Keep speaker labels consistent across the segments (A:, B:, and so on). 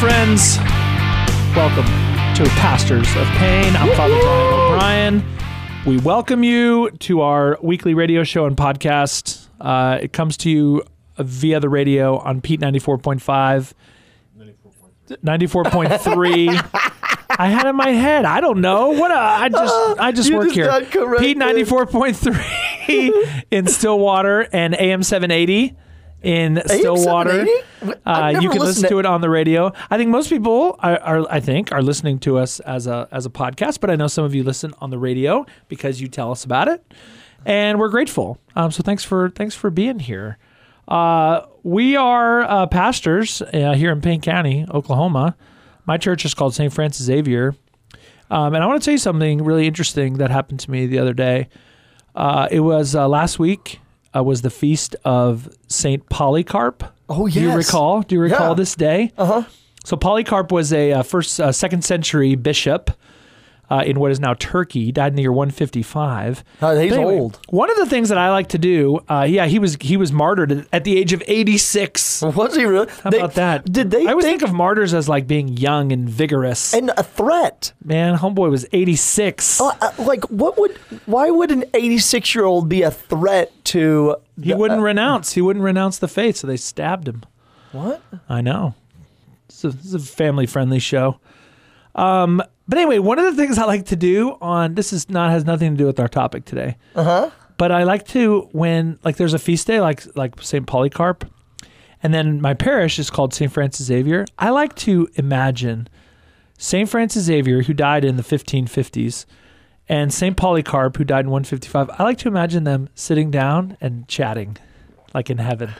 A: friends. Welcome to Pastors of Payne. I'm Father Brian O'Brien. We welcome you to our weekly radio show and podcast. Uh, it comes to you via the radio on Pete 94.5, 94.3. I had it in my head. I don't know. What a, I just I just
B: You
A: work
B: just
A: here. Pete 94.3 in Stillwater and AM 780 in Stillwater. Uh, you can listen to it on the radio. I think most people are, are, I think, are listening to us as a as a podcast. But I know some of you listen on the radio because you tell us about it, and we're grateful. Um, so thanks for thanks for being here. Uh, we are uh, pastors uh, here in Payne County, Oklahoma. My church is called St. Francis Xavier, um, and I want to tell you something really interesting that happened to me the other day. Uh, it was uh, last week. Uh, was the feast of Saint Polycarp.
B: Oh, yes.
A: Do you recall? Do you recall
B: Yeah.
A: this day?
B: Uh huh.
A: So Polycarp was a uh, first, uh, second century bishop uh, in what is now Turkey. He died in the year 155.
B: Oh, he's
A: anyway,
B: old.
A: One of the things that I like to do, uh, yeah, he was he was martyred at the age of 86.
B: Was he really?
A: How about that?
B: Did they
A: I always
B: think,
A: think, of martyrs as like being young and vigorous.
B: and a threat?
A: Man, homeboy was 86.
B: Uh, uh, like, what would? Why would an 86 year old be a threat to?
A: he wouldn't renounce. He wouldn't renounce the faith, so they stabbed him.
B: What?
A: I know. A, it's a family friendly show. Um, but anyway, one of the things I like to do on this is not has nothing to do with our topic today.
B: Uh huh.
A: But I like to when like there's a feast day like like St. Polycarp, and then my parish is called St. Francis Xavier. I like to imagine St. Francis Xavier who died in the 1550s and St. Polycarp who died in 155. I like to imagine them sitting down and chatting like in heaven.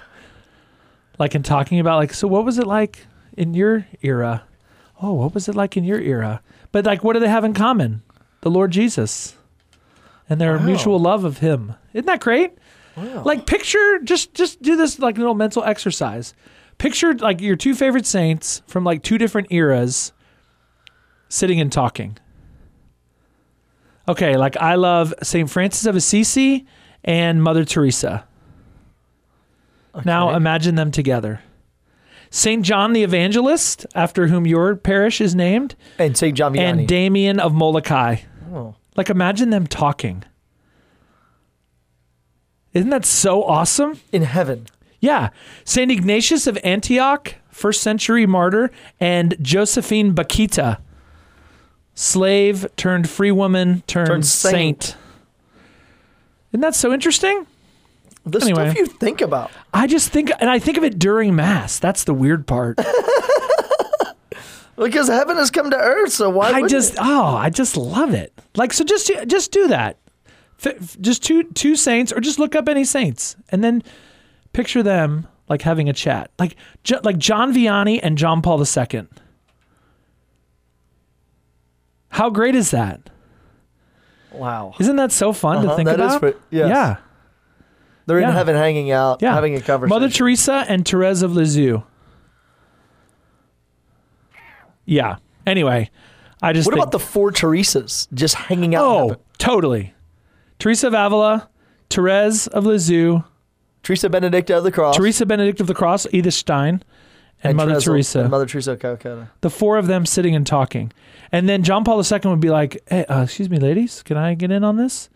A: Like and talking about like so what was it like in your era? Oh, what was it like in your era? But like what do they have in common? The Lord Jesus and their
B: Wow.
A: mutual love of him. Isn't that great?
B: Wow.
A: Like picture just just do this like little mental exercise. Picture like your two favorite saints from like two different eras sitting and talking. Okay, like I love St. Francis of Assisi and Mother Teresa. Now imagine them together. St. John the Evangelist, after whom your parish is named,
B: and Saint John Vianney.
A: and Damien of Molokai.
B: oh.
A: Like imagine them talking. Isn't that so awesome?
B: in heaven.
A: Yeah. St. Ignatius of Antioch, first century martyr, and Josephine Bakhita, slave turned free woman turned,
B: Turned
A: saint.
B: saint.
A: Isn't that so interesting?
B: The
A: Anyway.
B: stuff you think about.
A: I just think, and I think of it during Mass. That's the weird part.
B: Because heaven has come to earth, so why?
A: I just,
B: it?
A: oh, I just love it. Like, so just, just do that. Just two, two saints, or just look up any saints, and then picture them like having a chat, like, like John Vianney and John Paul II. How great is that?
B: Wow.
A: Isn't that so fun to
B: Uh-huh,
A: think
B: that is
A: about?
B: yes.
A: Yeah,
B: They're
A: Yeah.
B: in heaven, hanging out,
A: yeah.
B: having a conversation.
A: Mother Teresa and Therese of Lisieux. Yeah. Anyway, I just
B: what
A: think,
B: about the four Teresas just hanging out? in
A: Oh,
B: heaven?
A: totally. Teresa of Avila, Therese of Lisieux,
B: Teresa Benedicta of the Cross,
A: Teresa Benedict of the Cross, Edith Stein, and, Mother
B: Teresa-
A: Teresa.
B: and Mother Teresa of Calcutta.
A: the four of them sitting and talking. And then John Paul II would be like, hey, uh, excuse me, ladies, can I get in on this?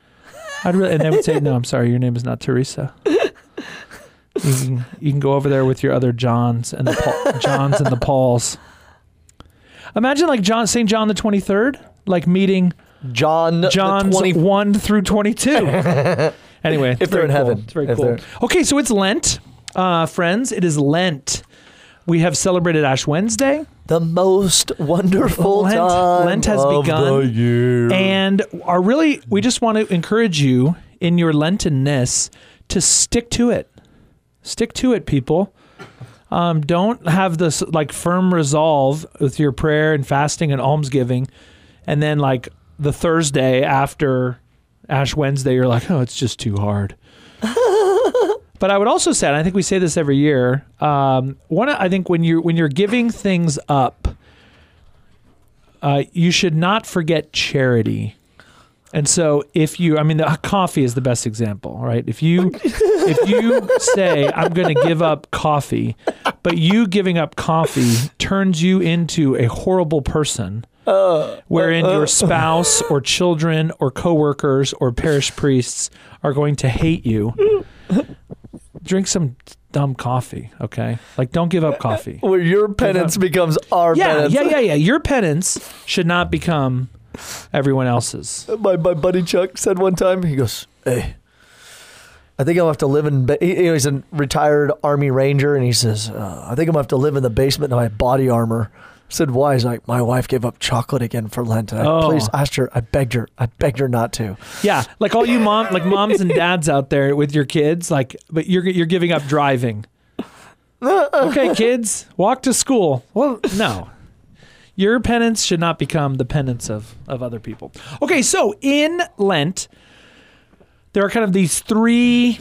A: I'd really, and they would say, no, I'm sorry, your name is not Teresa. You can, you can go over there with your other Johns and the Paul, Johns and the Pauls. Imagine like John St. John the 23rd, like meeting
B: John,
A: John's
B: the 20,
A: 1 through 22. anyway,
B: If they're in
A: cool.
B: heaven.
A: It's very
B: If
A: cool.
B: they're-
A: Okay, so it's Lent. Uh, friends, it is Lent. We have celebrated Ash Wednesday,
B: the most wonderful
A: Lent-
B: time
A: Lent has
B: of
A: begun,
B: the year.
A: and are really, we just want to encourage you in your Lentenness to stick to it. Stick to it, people. Um, don't have this like firm resolve with your prayer and fasting and almsgiving, and then like the Thursday after Ash Wednesday, you're like, oh, it's just too hard. But I would also say, and I think we say this every year. Um, one, I think when you're when you're giving things up, uh, you should not forget charity. And so, if you, I mean, the coffee is the best example, right? If you, if you say, I'm going to give up coffee, but you giving up coffee turns you into a horrible person. wherein your spouse or children or coworkers or parish priests are going to hate you. Drink some dumb coffee, okay? Like don't give up coffee.
B: Where your penance becomes our
A: Yeah,
B: penance.
A: yeah, yeah, yeah. Your penance should not become everyone else's.
B: My, my buddy Chuck said one time, he goes, Hey, I think I'll have to live in, ba-. he- he's a retired Army Ranger, and he says, uh, I think I'm going to have to live in the basement in my body armor. Said, Why? He's like, My wife gave up chocolate again for Lent. And I
A: Oh.
B: please asked her, I begged her, I begged her not to.
A: Yeah, like all you mom, like moms and dads out there with your kids, like, but you're you're giving up driving. Okay, kids, walk to school. Well, no, your penance should not become the penance of of other people. Okay, so in Lent, there are kind of these three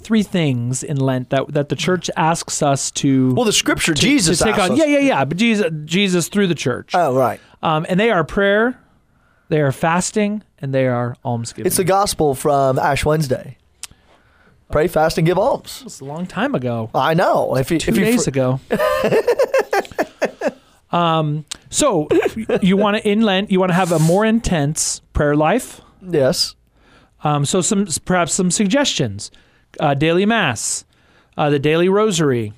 A: three things in Lent that that the church asks us to
B: Well, the scripture,
A: to,
B: Jesus
A: to take on.
B: us-
A: Yeah, yeah, yeah. But Jesus, Jesus through the church,
B: Oh, right.
A: um, and they are prayer, they are fasting, and they are almsgiving.
B: It's the gospel from Ash Wednesday. Pray, fast, and give alms.
A: It's a long time ago.
B: I know. If you,
A: Two
B: if you
A: days
B: fr-
A: ago. um, so you want to in Lent, you want to have a more intense prayer life.
B: yes,
A: Um, so some perhaps some suggestions: uh, daily mass, uh, the daily rosary,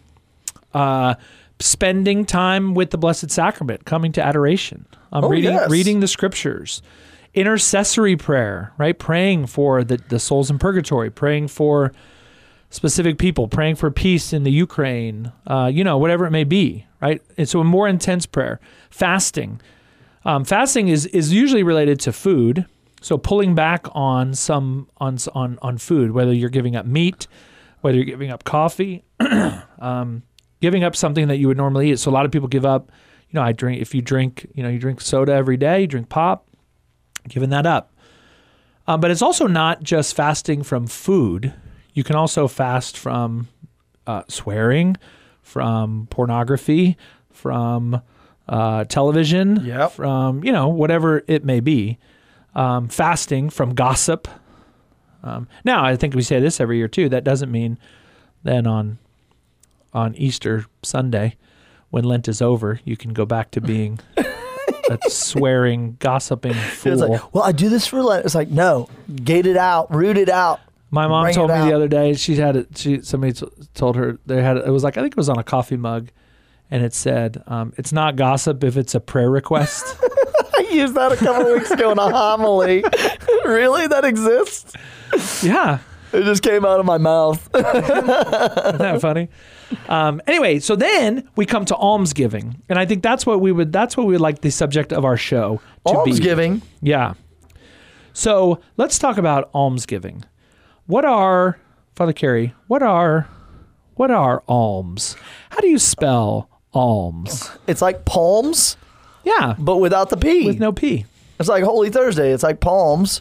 A: uh, spending time with the Blessed Sacrament, coming to adoration, um,
B: Oh,
A: reading
B: yes.
A: reading the Scriptures, intercessory prayer, right? Praying for the the souls in purgatory, praying for specific people, praying for peace in the Ukraine, uh, you know, whatever it may be, right? And so a more intense prayer, fasting. Um, fasting is is usually related to food, so pulling back on some on on on food, whether you're giving up meat, whether you're giving up coffee, um, giving up something that you would normally eat. So a lot of people give up. You know, I drink. If you drink, you know, you drink soda every day, you drink pop, giving that up. Um, but it's also not just fasting from food. You can also fast from uh, swearing, from pornography, from uh, television,
B: Yep.
A: from you know whatever it may be. Um, fasting from gossip. Um, now, I think we say this every year too. That doesn't mean then on on Easter Sunday, when Lent is over, you can go back to being a swearing, gossiping fool.
B: it's like, well, I do this for Lent. It's like, no, gate it out, root it out.
A: My mom told me
B: out.
A: the other day she had it. She somebody t- told her they had it was like I think it was on a coffee mug, and it said um, it's not gossip if it's a prayer request.
B: Used that a couple weeks ago in a homily. really? That exists?
A: yeah,
B: It just came out of my mouth.
A: isn't that funny? Um, anyway, so then we come to almsgiving, and I think that's what we would that's what we would like the subject of our show to be.
B: Almsgiving.
A: Yeah. So let's talk about almsgiving. What are Father Carey? What are what are alms? How do you spell alms?
B: It's like palms,
A: Yeah,
B: but without the P.
A: with no p.
B: it's like Holy Thursday. It's like palms,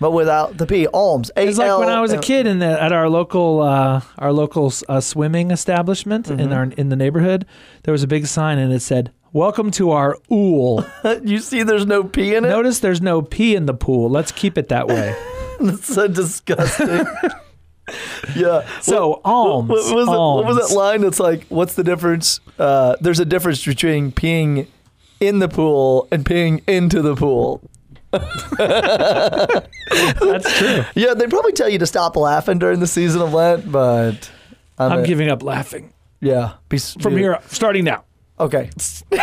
B: but without the P. Alms.
A: It's like when I was a kid in the, at our local uh, our local uh, swimming establishment in our in the neighborhood. There was a big sign and it said, "Welcome to our ool."
B: You see, there's no P in it.
A: Notice there's no p in the pool. Let's keep it that way.
B: That's so disgusting. yeah.
A: So alms.
B: What, what was it, what was
A: alms.
B: that line? That's like, what's the difference? Uh, there's a difference between peeing in the pool and peeing into the pool.
A: That's true.
B: Yeah, they probably tell you to stop laughing during the season of Lent, but I'm,
A: I'm giving up laughing
B: yeah. Be,
A: from here starting now.
B: Okay.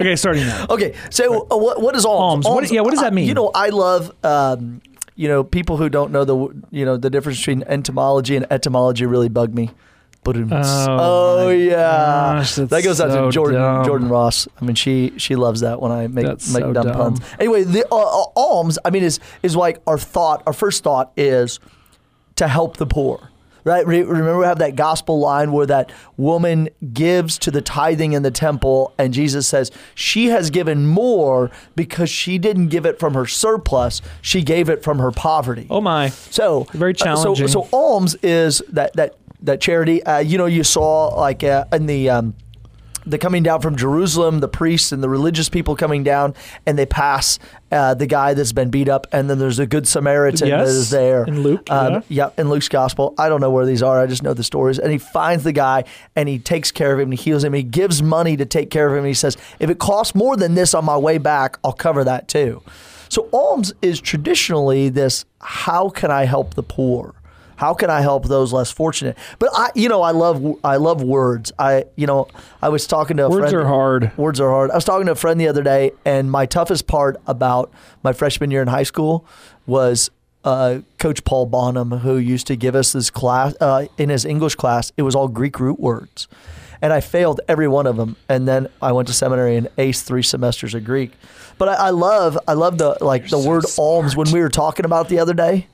A: Okay, starting now.
B: Okay. So uh, what what is alms?
A: Alms. What- yeah, what does that
B: I-
A: mean?
B: you know, I love um, you know people who don't know the you know the difference between entomology and etymology really bug me. But
A: Oh,
B: oh, yeah,
A: gosh,
B: that goes out
A: so
B: to Jordan
A: dumb.
B: Jordan Ross. I mean, she she loves that when I make
A: That's
B: make
A: so
B: dumb,
A: dumb.
B: puns. Anyway, the uh, uh, alms. I mean, is is like our thought. Our first thought is to help the poor. Right? Re- Remember, we have that gospel line where that woman gives to the tithing in the temple, and Jesus says she has given more because she didn't give it from her surplus; she gave it from her poverty.
A: Oh my.
B: So
A: Very
B: uh, so-
A: challenging.
B: so, alms is that that that charity. Uh, you know, you saw like uh, in the um, they're coming down from Jerusalem, the priests and the religious people coming down, and they pass uh, the guy that's been beat up, and then there's a good Samaritan
A: Yes,
B: that is there.
A: in Luke,
B: Um, yeah. in Luke's gospel. I don't know where these are. I just know the stories. And he finds the guy, and he takes care of him, and he heals him. He gives money to take care of him. And he says, if it costs more than this on my way back, I'll cover that too. So alms is traditionally this: how can I help the poor? How can I help those less fortunate? But I, you know, I love I love words. I, you know, I was talking to a
A: Words
B: friend.
A: are hard.
B: Words are hard. I was talking to a friend the other day, and my toughest part about my freshman year in high school was uh, Coach Paul Bonham, who used to give us this class uh, in his English class. It was all Greek root words, and I failed every one of them. And then I went to seminary and aced three semesters of Greek. But I, I love I love the like the
A: so
B: word alms when we were talking about it the other day,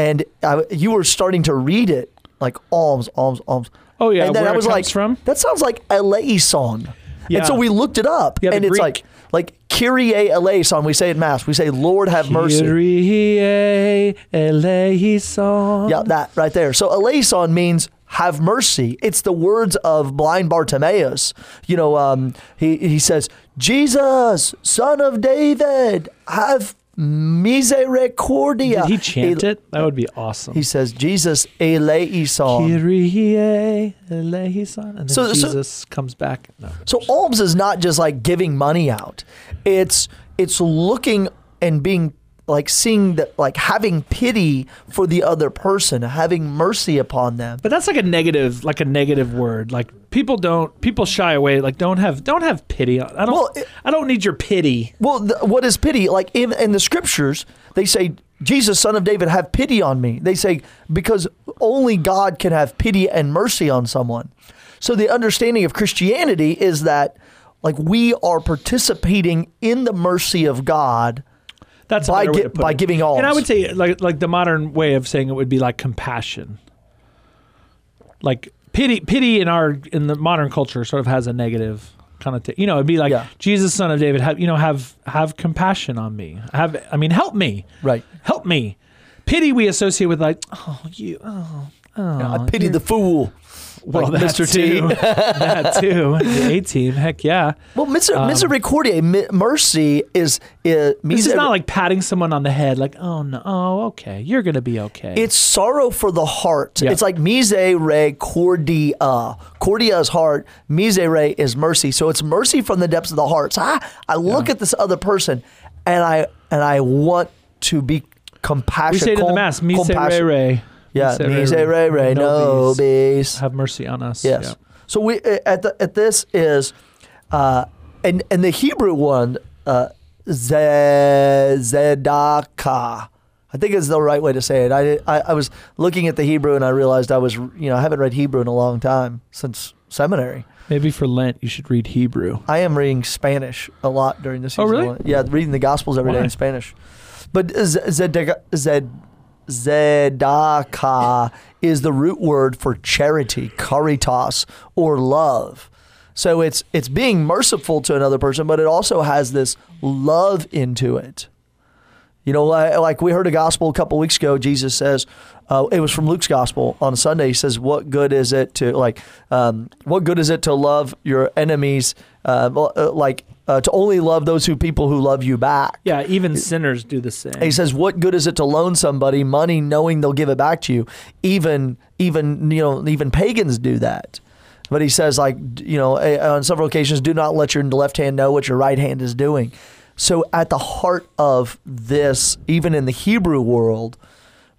B: and I, you were starting to read it like alms, alms, alms.
A: Oh, yeah,
B: and then
A: where
B: I was
A: comes
B: like,
A: from?
B: that sounds like eleison.
A: Yeah.
B: And so we looked it up,
A: Yeah,
B: and it's
A: Greek.
B: like like Kyrie eleison. We say it in mass. We say, "Lord have mercy."
A: Kyrie eleison.
B: Yeah, that right there. So eleison means have mercy. It's the words of blind Bartimaeus. You know, um, he he says, "Jesus, Son of David, have misericordia."
A: Did he chant it? That would be awesome.
B: He says, "Jesus eleison."
A: Kyrie eleison. And then
B: So- so-
A: Jesus comes back. No.
B: So alms is not just like giving money out. It's it's looking and being like seeing that like having pity for the other person, having mercy upon them.
A: But that's like a negative, like a negative word. Like people don't, people shy away. Like don't have, don't have pity. On I don't,
B: Well, it-
A: I don't need your pity.
B: Well, th- what is pity? Like in, in the scriptures, they say, Jesus, son of David, have pity on me. They say, because only God can have pity and mercy on someone. So the understanding of Christianity is that like we are participating in the mercy of God
A: That's
B: By gi- by
A: it.
B: giving all.
A: And I would say, like, like the modern way of saying it would be like compassion. Like pity, pity in our in the modern culture sort of has a negative kind connotation. You know, it'd be like
B: Yeah.
A: Jesus, son of David, have you know have have compassion on me. Have I mean, help me.
B: Right.
A: Help me. Pity we associate with like, oh you, oh, oh.
B: I pity the fool.
A: Well,
B: like Mr. T.
A: too. that too. The A team. Heck yeah.
B: Well, miser- um, misericordia, mi- mercy is, is
A: This is not like patting someone on the head, like, oh no, oh okay, you're gonna be okay.
B: It's sorrow for the heart.
A: Yeah.
B: It's like misere cordia. Cordia is heart. Misere is mercy. So it's mercy from the depths of the heart. So I, I look at this other person, and I and I want to be compassionate.
A: we say it in the
B: com-
A: mass,
B: compassion-
A: miserere.
B: Yeah, miserere
A: nobis.
B: nobis.
A: Have mercy on us.
B: Yes.
A: Yeah.
B: So we at the, at this is, uh, and and the Hebrew one, uh, ze- zedakah. I think is the right way to say it. I, I I was looking at the Hebrew and I realized I was you know I haven't read Hebrew in a long time since seminary.
A: Maybe for Lent you should read Hebrew.
B: I am reading Spanish a lot during this
A: Oh,
B: season.
A: really?
B: Yeah, reading the Gospels every day
A: Why?
B: in Spanish. But z- zedaka- zed zedakah is the root word for charity, caritas, or love. So it's it's being merciful to another person, but it also has this love into it. You know, li- like we heard a gospel a couple weeks ago. Jesus says, uh, it was from Luke's gospel on Sunday. He says, "What good is it to like? Um, what good is it to love your enemies? Uh, uh, like uh, to only love those who people who love you back."
A: Yeah, even sinners do the same.
B: He says, "What good is it to loan somebody money knowing they'll give it back to you? Even, even you know, even pagans do that." But he says, like you know, eh, on several occasions, do not let your left hand know what your right hand is doing. So, at the heart of this, even in the Hebrew world,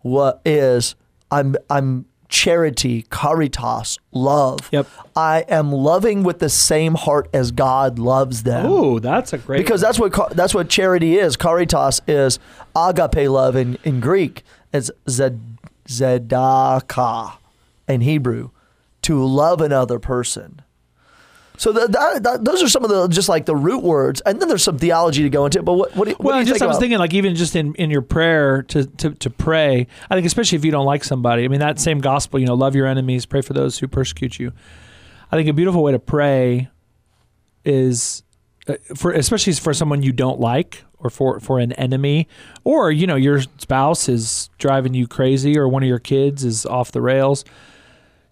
B: what is I'm I'm charity, caritas, love.
A: Yep.
B: I am loving with the same heart as God loves them
A: Oh, that's a great
B: because that's what that's what charity is. Caritas is agape love in, in Greek. It's zed, zedakah in Hebrew, to love another person. So that, that, those are some of the just like the root words, and then there's some theology to go into. it. But what what do what
A: Well,
B: do you
A: just
B: think
A: I was
B: about-
A: thinking, like even just in, in your prayer to, to to pray, I think especially if you don't like somebody. I mean, that same gospel, you know, love your enemies, pray for those who persecute you. I think a beautiful way to pray is uh, for especially for someone you don't like or for for an enemy or you know your spouse is driving you crazy or one of your kids is off the rails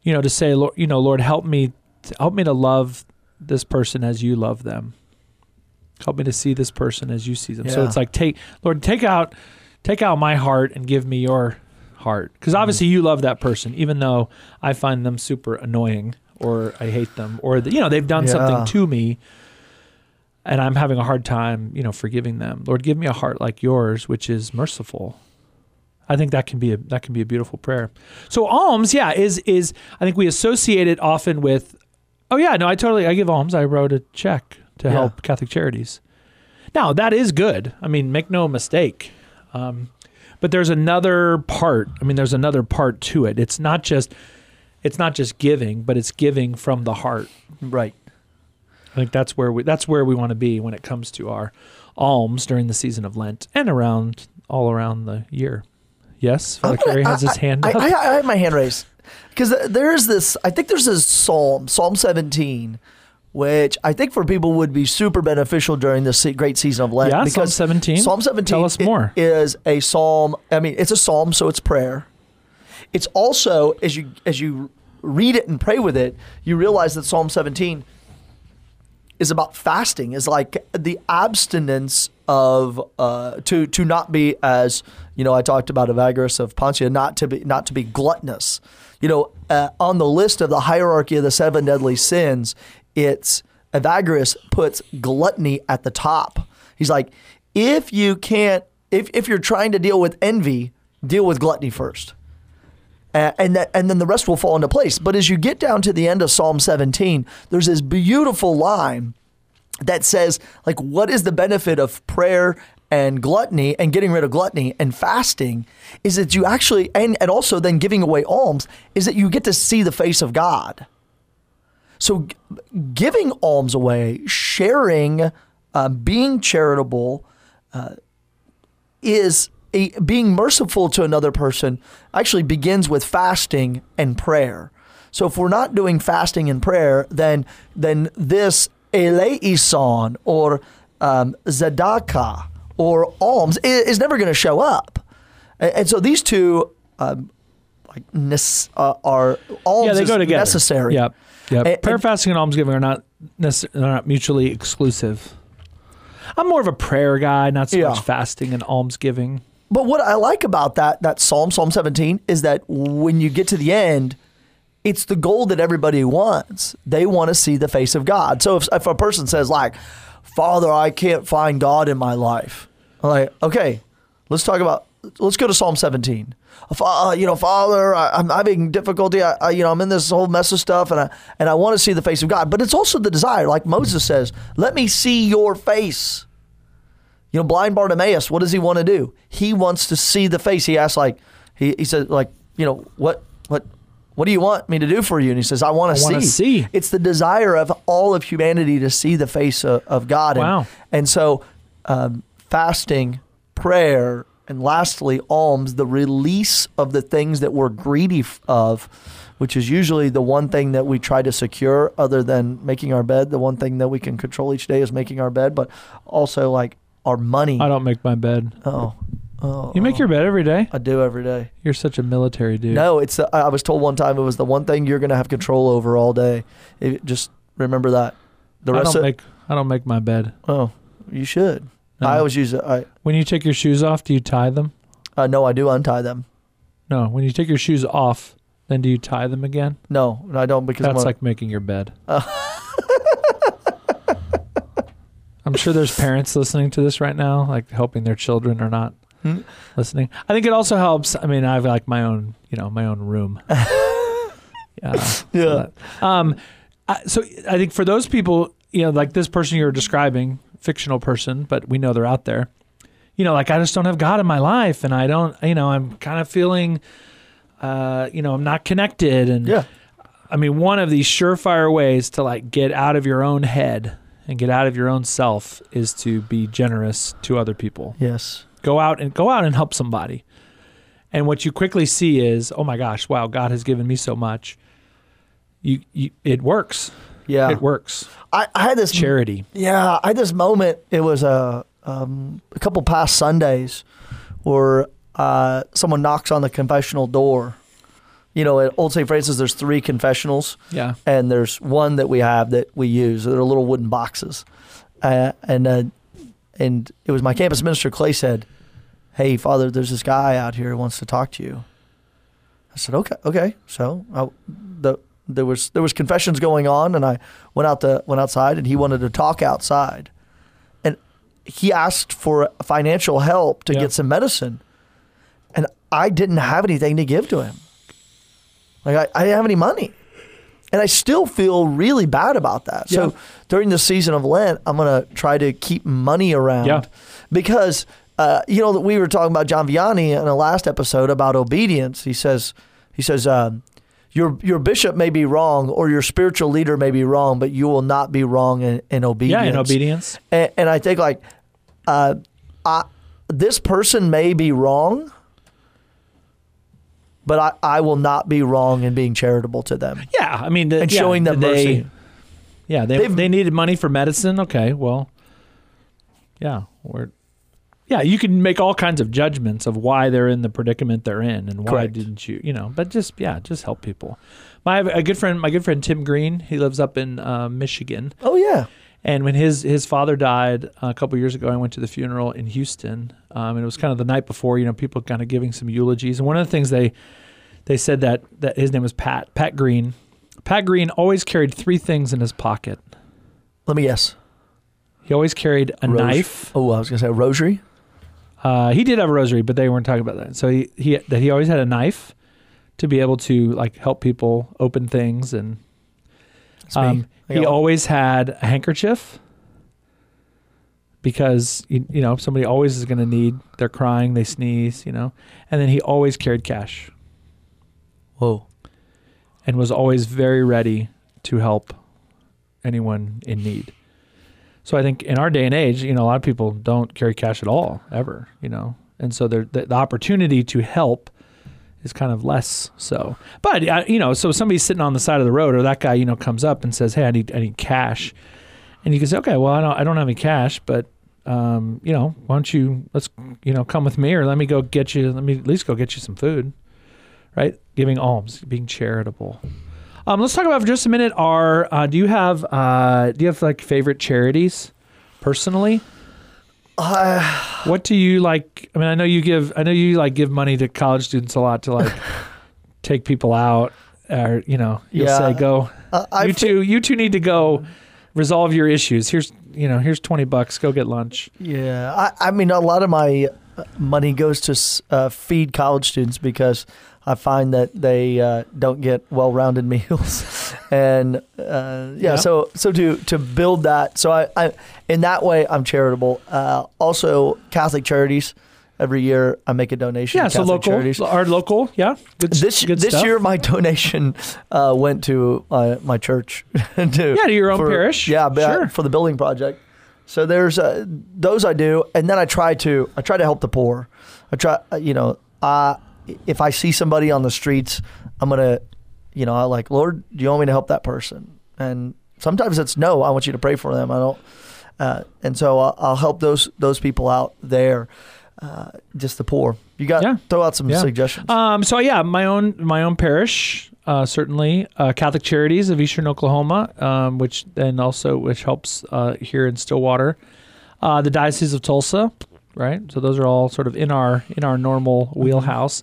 A: you know to say lord you know lord help me help me to love this person as you love them. Help me to see this person as you see them. So it's like take Lord, take out take out my heart and give me your heart. Because
B: Mm-hmm.
A: obviously you love that person, even though I find them super annoying or I hate them or the, you know they've done
B: Yeah.
A: something to me, and I'm having a hard time you know forgiving them. Lord, give me a heart like yours, which is merciful. I think that can be a that can be a beautiful prayer. So alms, yeah, is is I think we associate it often with, oh yeah, no, I totally I give alms. I wrote a check to
B: Yeah.
A: help Catholic Charities. Now that is good. I mean, make no mistake. Um, but there's another part. I mean, there's another part to it. It's not just it's not just giving, but it's giving from the heart.
B: Right.
A: I think that's where we that's where we want to be when it comes to our alms during the season of Lent and around all around the year. Yes, Father Carey has
B: I-
A: his hand
B: I,
A: up.
B: I, I have my hand raised because there is this. I think there's this psalm, Psalm 17, which I think for people would be super beneficial during this great season of Lent.
A: Yeah, Psalm 17.
B: Psalm 17.
A: Tell us more.
B: Is a psalm. I mean, it's a psalm, so it's prayer. It's also as you as you read it and pray with it, you realize that Psalm 17 is about fasting is like the abstinence of uh, to to not be as you know I talked about Evagrius of Pontia not to be not to be gluttonous you know uh, on the list of the hierarchy of the seven deadly sins it's Evagrius puts gluttony at the top he's like if you can't if if you're trying to deal with envy deal with gluttony first uh, and that, and then the rest will fall into place. But as you get down to the end of Psalm 17, there's this beautiful line that says, like, what is the benefit of prayer and gluttony and getting rid of gluttony and fasting? Is that you actually, and, and also then giving away alms, is that you get to see the face of God. So giving alms away, sharing, uh, being charitable, uh, is a, being merciful to another person actually begins with fasting and prayer. So if we're not doing fasting and prayer, then then this eleison or um, zadaka or alms i- is, never going to show up. And, and so these two um, like uh, are alms
A: yeah, they go together.
B: necessary.
A: Yep. Yep.
B: And-
A: prayer,
B: and-
A: fasting, and almsgiving are not necess- they're not mutually exclusive. I'm more of a prayer guy, not so
B: Yeah.
A: much fasting and almsgiving.
B: But what I like about that that Psalm Psalm 17 is that when you get to the end, it's the goal that everybody wants. They want to see the face of God. So if, if a person says like, "Father, I can't find God in my life," I'm like, okay, let's talk about. Let's go to Psalm 17. Uh, you know, Father, I, I'm having difficulty. I, I, you know, I'm in this whole mess of stuff, and I and I want to see the face of God. But it's also the desire, like Moses says, "Let me see your face." You know, blind Bartimaeus, what does he want to do? He wants to see the face. He asks, like, he, he said, like, you know, what, what, what do you want me to do for you? And he says, I want to
A: wanna see.
B: It's the desire of all of humanity to see the face of, of God. And,
A: Wow.
B: And so, um, fasting, prayer, and lastly, alms, the release of the things that we're greedy of, which is usually the one thing that we try to secure other than making our bed. The one thing that we can control each day is making our bed, but also like our money.
A: I don't make my bed.
B: Oh, oh.
A: You make oh. your bed every day?
B: I do every day.
A: You're such a military dude.
B: No, it's. The, I was told one time it was the one thing you're going to have control over all day. It, just remember that. The
A: I
B: rest
A: don't
B: of
A: make I don't make my bed.
B: oh, you should.
A: No.
B: I always use it. I
A: When you take your shoes off, do you tie them?
B: uh, no, I do untie them.
A: No. When you take your shoes off, then do you tie them again?
B: No, I don't because I'm
A: That's like making your bed. I'm sure there's parents listening to this right now, like hoping their children are not
B: Hmm?
A: listening. I think it also helps. I mean, I have like my own, you know, my own room. yeah. so
B: Yeah.
A: that- um, I, so I think for those people, you know, like this person you're describing, fictional person, but we know they're out there. You know, like I just don't have God in my life, and I don't, you know, I'm kind of feeling, uh, you know, I'm not connected, and
B: yeah.
A: I mean, one of these surefire ways to like get out of your own head and get out of your own self is to be generous to other people.
B: Yes.
A: Go out and go out and help somebody. And what you quickly see is, oh my gosh, wow, God has given me so much. You, you it works.
B: Yeah.
A: It works.
B: I, I had this
A: Charity.
B: Yeah, I had this moment. It was a um, a couple past Sundays where uh, someone knocks on the confessional door. you know, at Old St. Francis, there's three confessionals,
A: Yeah.
B: and there's one that we have that we use. They're little wooden boxes, uh, and uh, and it was my campus minister Clay said, "Hey, Father, there's this guy out here who wants to talk to you." I said, "Okay, okay." So I, the there was there was confessions going on, and I went out the went outside, and he wanted to talk outside, and he asked for financial help to
A: Yeah.
B: get some medicine, and I didn't have anything to give to him. Like I, I didn't have any money. And I still feel really bad about that.
A: Yeah.
B: So during the season of Lent, I'm gonna try to keep money around
A: Yeah.
B: because uh, you know that we were talking about John Vianney in the last episode about obedience. He says he says um, your your bishop may be wrong or your spiritual leader may be wrong, but you will not be wrong in, in obedience.
A: Yeah, in obedience.
B: And, and I think like, uh, I, this person may be wrong, but I, I will not be wrong in being charitable to them.
A: Yeah, I mean, the,
B: And
A: yeah,
B: showing them
A: they,
B: mercy.
A: Yeah, they
B: They've-
A: they needed money for medicine. Okay, well, yeah, or yeah, you can make all kinds of judgments of why they're in the predicament they're in and why
B: Correct.
A: didn't you, you know. But just yeah, just help people. My a good friend, my good friend Tim Green, he lives up in uh, Michigan,
B: Oh yeah,
A: and when his his father died a couple years ago, I went to the funeral in Houston, um, and it was kind of the night before. You know, people kind of giving some eulogies, and one of the things they they said that that his name was Pat Pat Green. Pat Green always carried three things in his pocket.
B: let me guess.
A: He always carried a
B: Rose-
A: knife.
B: Oh, I was gonna say a rosary.
A: Uh, he did have a rosary, but they weren't talking about that. So he, he that he always had a knife to be able to like help people open things, and um, he always had a handkerchief because you, you know somebody always is going to need. They're crying, they sneeze, you know, and then he always carried cash
B: Whoa.
A: and was always very ready to help anyone in need. So I think in our day and age, you know, a lot of people don't carry cash at all ever, you know, and so the, the opportunity to help is kind of less so. But you know, so somebody's sitting on the side of the road, or that guy, you know, comes up and says, "Hey, I need I need cash," and you can say, "Okay, well, I don't I don't have any cash, but." Um, you know, why don't you let's you know come with me or let me go get you let me at least go get you some food, right? Giving alms, being charitable. Um, let's talk about for just a minute. Are uh, do you have uh, do you have like favorite charities personally?
B: Uh,
A: What do you like? I mean, I know you give. I know you like give money to college students a lot to like take people out, or you know, you'll
B: Yeah.
A: say, "Go,
B: I
A: you two, you two need to go resolve your issues. Here's, you know, here's twenty bucks. Go get lunch."
B: Yeah, I, I mean, a lot of my uh, money goes to uh, feed college students because I find that they uh, don't get well-rounded meals, and uh, yeah,
A: Yeah.
B: so so to to build that, so I, I in that way I'm charitable. Uh, also, Catholic charities. Every year I make a donation.
A: Yeah,
B: to
A: so local,
B: charities.
A: our local, yeah, good,
B: This
A: good
B: this
A: stuff.
B: year my donation uh, went to my church. to,
A: Yeah, to your own
B: for-
A: parish.
B: Yeah,
A: Sure.
B: for the building project. So there's uh, those I do, and then I try to I try to help the poor. I try, uh, you know, uh, if I see somebody on the streets, I'm gonna, you know, I like Lord, do you want me to help that person? And sometimes it's no. I want you to pray for them. I don't, uh, and so I'll, I'll help those those people out there. Uh, just the poor. You got
A: Yeah.
B: throw out some
A: Yeah.
B: suggestions.
A: Um, so yeah, my own my own parish, uh, certainly uh, Catholic Charities of Eastern Oklahoma, um, which then also which helps uh, here in Stillwater, uh, the Diocese of Tulsa, right? So those are all sort of in our in our normal
B: Mm-hmm.
A: wheelhouse.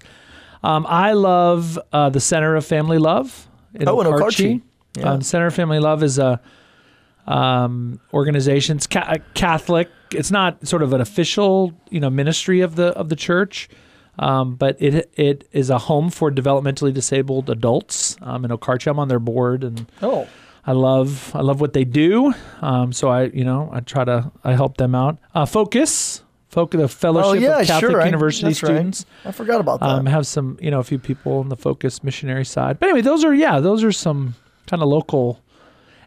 A: Um, I love uh, the Center of Family Love in
B: Oh, in
A: Okarche.
B: Okarche. Yeah.
A: Um, Center of Family Love is a um, organization. It's ca- Catholic. It's not sort of an official, you know, ministry of the of the church, um, but it it is a home for developmentally disabled adults. Um, in Okarche, I'm on their board, and
B: oh,
A: I love I love what they do. Um, so I you know I try to I help them out. Uh, Focus, the Fellowship
B: oh yeah,
A: of Catholic
B: sure. I-
A: University
B: right.
A: students
B: I forgot about that.
A: um, have some you know a few people on the focus missionary side but anyway those are yeah those are some kind of local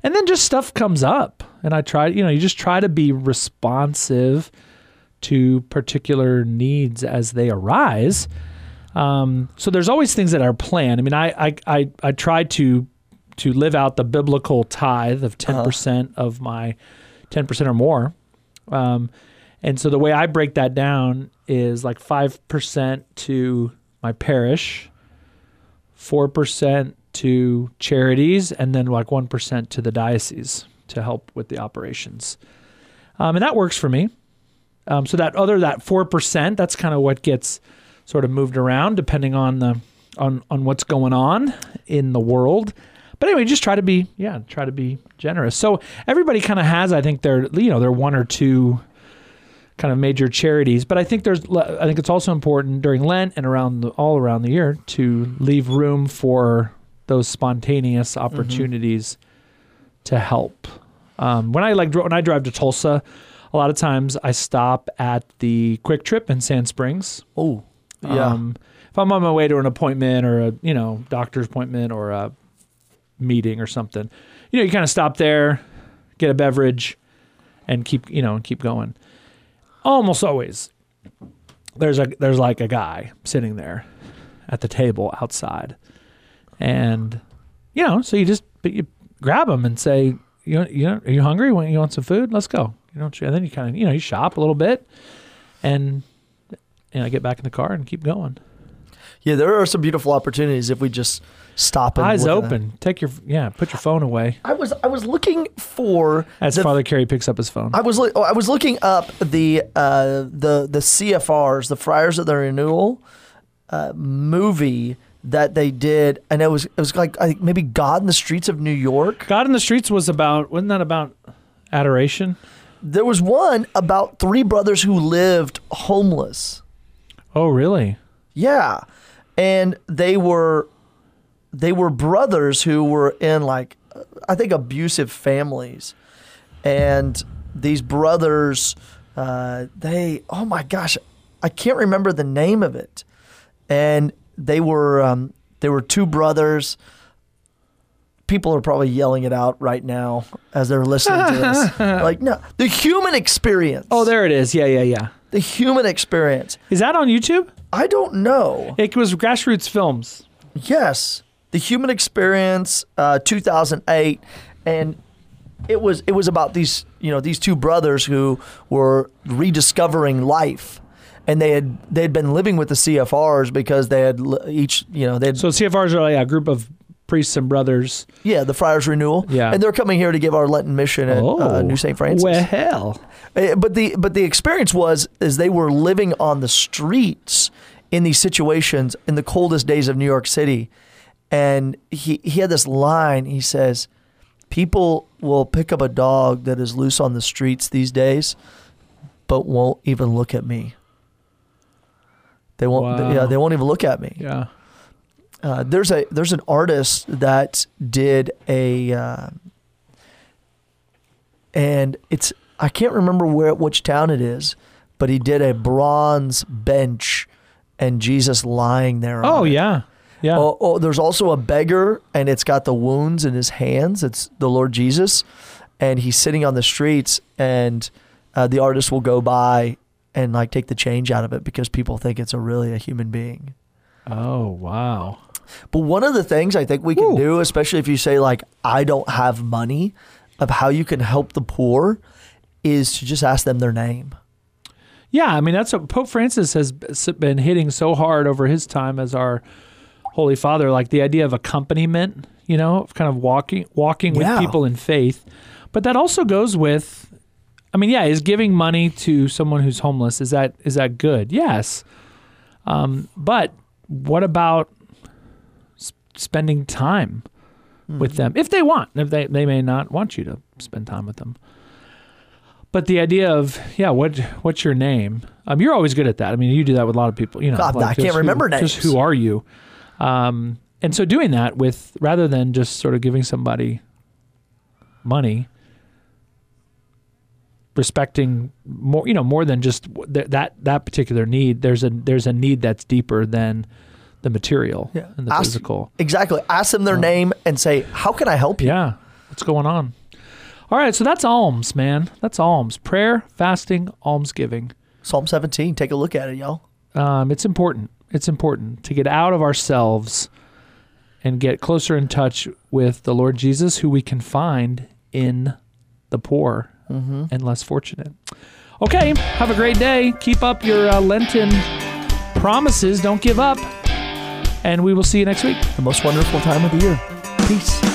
A: and then just stuff comes up and i try you know you just try to be responsive to particular needs as they arise um, so there's always things that are planned i mean i i i, I try to to live out the biblical tithe of 10% of my 10% or more um, and so the way I break that down is like 5% to my parish, 4% to charities, and then like 1% to the diocese to help with the operations. Um, and that works for me. Um, so that other that 4%, that's kind of what gets sort of moved around depending on the on on what's going on in the world. But anyway, just try to be yeah, try to be generous. So everybody kind of has, I think, their you know their one or two kind of major charities. But I think there's I think it's also important during Lent and around the, all around the year to leave room for those spontaneous opportunities to help. Um, when I like when I drive to Tulsa, a lot of times I stop at the QuikTrip in Sand Springs.
B: Oh, yeah.
A: Um, if I'm on my way to an appointment or a you know doctor's appointment or a meeting or something, you know, you kind of stop there, get a beverage, and keep you know and keep going. Almost always, there's a there's like a guy sitting there at the table outside, and you know, so you just but you grab him and say, you know, you know, are you hungry? Want you want some food? Let's go. You know, and then you kind of you know you shop a little bit, and and I get back in the car and keep going.
B: yeah, there are some beautiful opportunities if we just stop and
A: Eyes open. Take your yeah. Put your phone away.
B: I was I was looking for
A: As
B: the-
A: Father Carey picks up his phone.
B: I was oh, I was looking up the uh, the the CFRs, the Friars of the Renewal uh, movie that they did, and it was it was like I think maybe God in the Streets of New York.
A: God in the Streets was about wasn't that about adoration?
B: There was one about three brothers who lived homeless.
A: Oh really?
B: Yeah, and they were they were brothers who were in like I think abusive families, and these brothers uh, they oh my gosh I can't remember the name of it, and they were um, they were two brothers. People are probably yelling it out right now as they're listening to this. like no, the human experience.
A: Oh, there it is. Yeah, yeah, yeah.
B: the human experience.
A: Is that on YouTube?
B: I don't know.
A: It was Grassroots Films.
B: Yes, the Human Experience, uh, 2008, and it was it was about these you know these two brothers who were rediscovering life, and they had they had been living with the CFRs because they had each you know they had
A: So CFRs are like a group of priests and brothers.
B: yeah the Friars Renewal
A: Yeah.
B: and they're coming here to give our Lenten mission at uh, New St Francis.
A: Well,
B: Uh, But the but the experience was is they were living on the streets in these situations in the coldest days of New York City, and he he had this line. He says, "People will pick up a dog that is loose on the streets these days, but won't even look at me. They won't.
A: Wow.
B: Yeah, they won't even look at me."
A: yeah.
B: Uh, there's a there's an artist that did a uh, and it's I can't remember where which town it is, but he did a bronze bench and Jesus lying there.
A: Oh
B: it.
A: Yeah.
B: Oh, oh, there's also a beggar and it's got the wounds in his hands. It's the Lord Jesus, and he's sitting on the streets, and uh, the artist will go by and like take the change out of it because people think it's a really a human being.
A: Oh wow.
B: But one of the things I think we can
A: Ooh.
B: do, especially if you say like I don't have money, of how you can help the poor, is to just ask them their name.
A: Yeah, I mean that's what Pope Francis has been hitting so hard over his time as our Holy Father, like the idea of accompaniment, you know, of kind of walking walking with people in faith. But that also goes with I mean, yeah, is giving money to someone who's homeless is that is that good? Yes. Um, but what about s- spending time with them if they want? If they they may not want you to spend time with them. But the idea of yeah, what what's your name? Um, you're always good at that. I mean, you do that with a lot of people. You know,
B: God, I can't
A: just who-
B: remember
A: Just
B: names.
A: who are you? Um, and so doing that with rather than just sort of giving somebody money, respecting more, you know, more than just th- that that particular need. There's a there's a need that's deeper than the material
B: Yeah.
A: and the
B: Ask-
A: physical.
B: Exactly. Ask them their name and say, "How can I help you?"
A: Yeah. What's going on? All right, so that's alms, man. That's alms. Prayer, fasting, almsgiving.
B: Psalm 17. Take a look at it, y'all.
A: Um, it's important. It's important to get out of ourselves and get closer in touch with the Lord Jesus, who we can find in the poor and less fortunate. Okay, have a great day. Keep up your uh, Lenten promises. Don't give up. And we will see you next week.
B: The most wonderful time of the year.